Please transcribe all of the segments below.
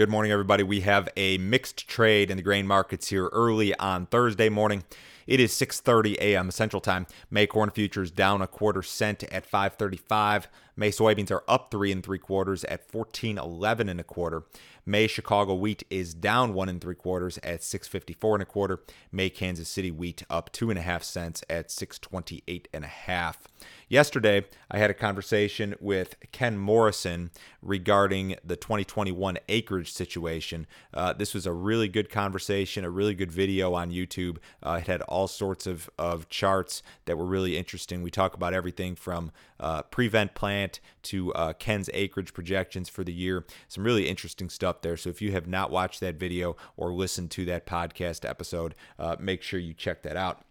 Good morning, everybody. We have a mixed trade in the grain markets here early on Thursday morning. It is 6:30 a.m. Central Time. May corn futures down a quarter cent at 535. May soybeans are up three and three quarters at 1411 and a quarter. May Chicago wheat is down one and three quarters at 654 and a quarter. May Kansas City wheat up two and a half cents at 628 and a half. Yesterday, I had a conversation with Ken Morrison regarding the 2021 acreage situation. Uh, this was a really good conversation, a really good video on YouTube. Uh, it had all sorts of, of charts that were really interesting. We talk about everything from uh, prevent plant to uh, Ken's acreage projections for the year. Some really interesting stuff there. So if you have not watched that video or listened to that podcast episode, uh, make sure you check that out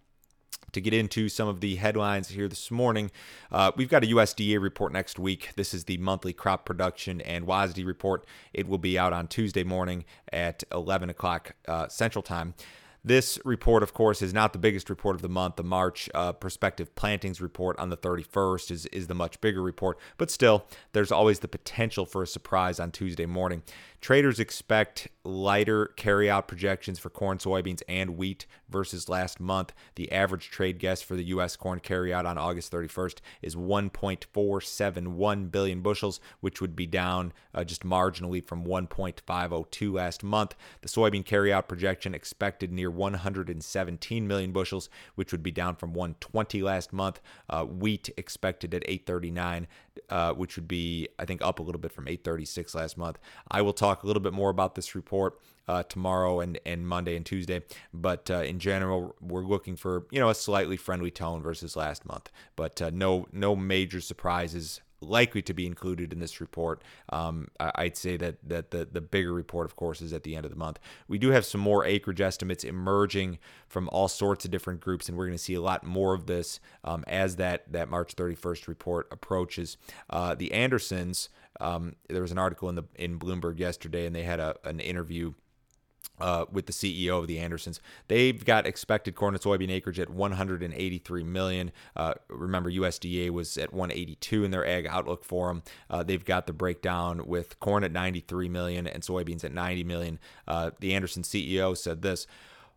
to get into some of the headlines here this morning, uh, we've got a USDA report next week. This is the monthly crop production and WASDE report. It will be out on Tuesday morning at 11 o'clock uh, Central Time. This report, of course, is not the biggest report of the month. The March uh, prospective plantings report on the 31st is, is the much bigger report, but still, there's always the potential for a surprise on Tuesday morning. Traders expect lighter carryout projections for corn, soybeans, and wheat versus last month. The average trade guess for the U.S. corn carryout on August 31st is 1.471 billion bushels, which would be down uh, just marginally from 1.502 last month. The soybean carryout projection expected near 117 million bushels, which would be down from 120 last month. Uh, wheat expected at 839, uh, which would be, I think, up a little bit from 836 last month. I will talk a little bit more about this report uh, tomorrow and, and Monday and Tuesday. But uh, in general, we're looking for you know a slightly friendly tone versus last month. But uh, no no major surprises likely to be included in this report. Um, I'd say that that the the bigger report, of course, is at the end of the month. We do have some more acreage estimates emerging from all sorts of different groups, and we're going to see a lot more of this um, as that that March 31st report approaches. Uh, the Andersons. Um, there was an article in the in Bloomberg yesterday, and they had a, an interview uh, with the CEO of the Andersons. They've got expected corn and soybean acreage at 183 million. Uh, remember, USDA was at 182 in their ag outlook for them. Uh, they've got the breakdown with corn at 93 million and soybeans at 90 million. Uh, the Anderson CEO said this.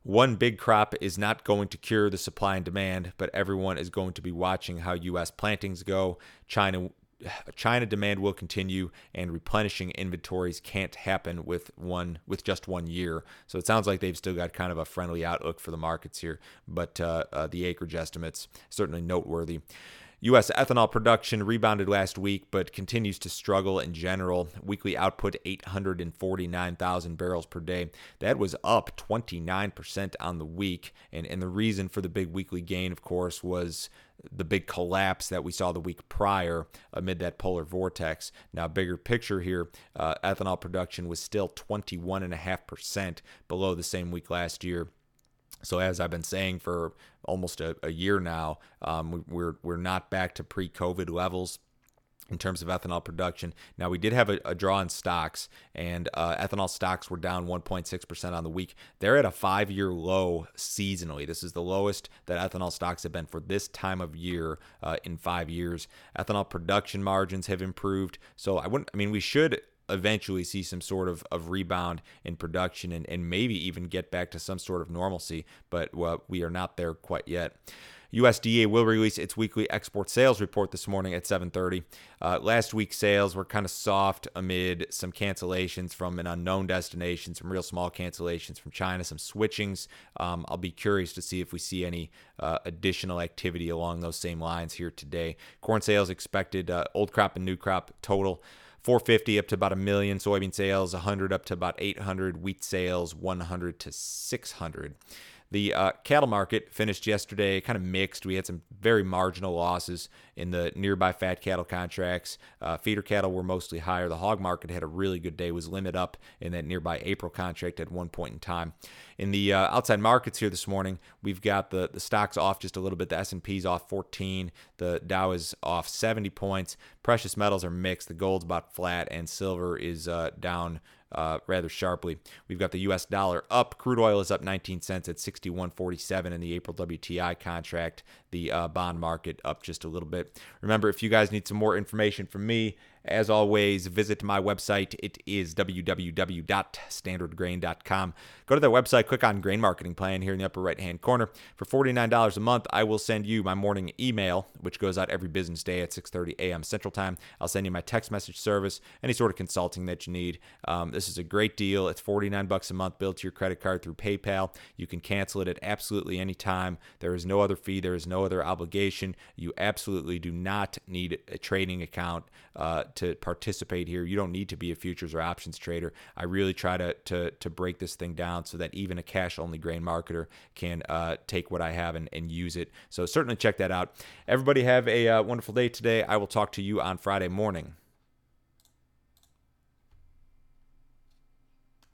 One big crop is not going to cure the supply and demand, but everyone is going to be watching how U.S. plantings go. China China demand will continue and replenishing inventories can't happen with one with just one year. So it sounds like they've still got kind of a friendly outlook for the markets here, but uh, uh, the acreage estimates certainly noteworthy. U.S. ethanol production rebounded last week, but continues to struggle in general. Weekly output 849,000 barrels per day. That was up 29% on the week. And, and the reason for the big weekly gain, of course, was the big collapse that we saw the week prior amid that polar vortex. Now, bigger picture here, uh, ethanol production was still 21.5% below the same week last year. So as I've been saying for almost a, a year now, um, we, are we're not back to pre-COVID levels in terms of ethanol production. Now, we did have a, a draw in stocks, and uh, ethanol stocks were down 1.6% on the week. They're at a five year low seasonally. This is the lowest that ethanol stocks have been for this time of year uh, in five years. Ethanol production margins have improved. So, I wouldn't, I mean, we should eventually see some sort of, of rebound in production and, and maybe even get back to some sort of normalcy, but well, we are not there quite yet. USDA will release its weekly export sales report this morning at 7:30. Uh, last week's sales were kind of soft amid some cancellations from an unknown destination, some real small cancellations from China, some switchings. Um, I'll be curious to see if we see any uh, additional activity along those same lines here today. Corn sales expected, uh, old crop and new crop total. 450 up to about a million soybean sales, 100 up to about 800 wheat sales, 100 to 600. The uh, cattle market finished yesterday kind of mixed. We had some very marginal losses in the nearby fat cattle contracts. Uh, feeder cattle were mostly higher. The hog market had a really good day, was limit up in that nearby April contract at one point in time. In the uh, outside markets here this morning, we've got the, the stocks off just a little bit. The S&P's off 14. The Dow is off 70 points. Precious metals are mixed. The gold's about flat, and silver is uh, down uh, rather sharply. We've got the U.S. dollar up. Crude oil is up 19 cents at 61.47 in the April WTI contract. The uh, bond market up just a little bit. Remember, if you guys need some more information from me As always, visit my website. It is www.standardgrain.com. Go to their website, click on Grain Marketing Plan here in the upper right hand corner. For $49 a month, I will send you my morning email, which goes out every business day at 6:30 a.m. Central Time. I'll send you my text message service, any sort of consulting that you need. Um, this is a great deal. It's 49 bucks a month billed to your credit card through PayPal. You can cancel it at absolutely any time. There is no other fee. There is no other obligation. You absolutely do not need a trading account uh, to participate here. You don't need to be a futures or options trader. I really try to to to break this thing down so that even a cash only grain marketer can uh, take what I have and, and use it. So certainly check that out. Everybody have a uh, wonderful day today. I will talk to you on Friday morning.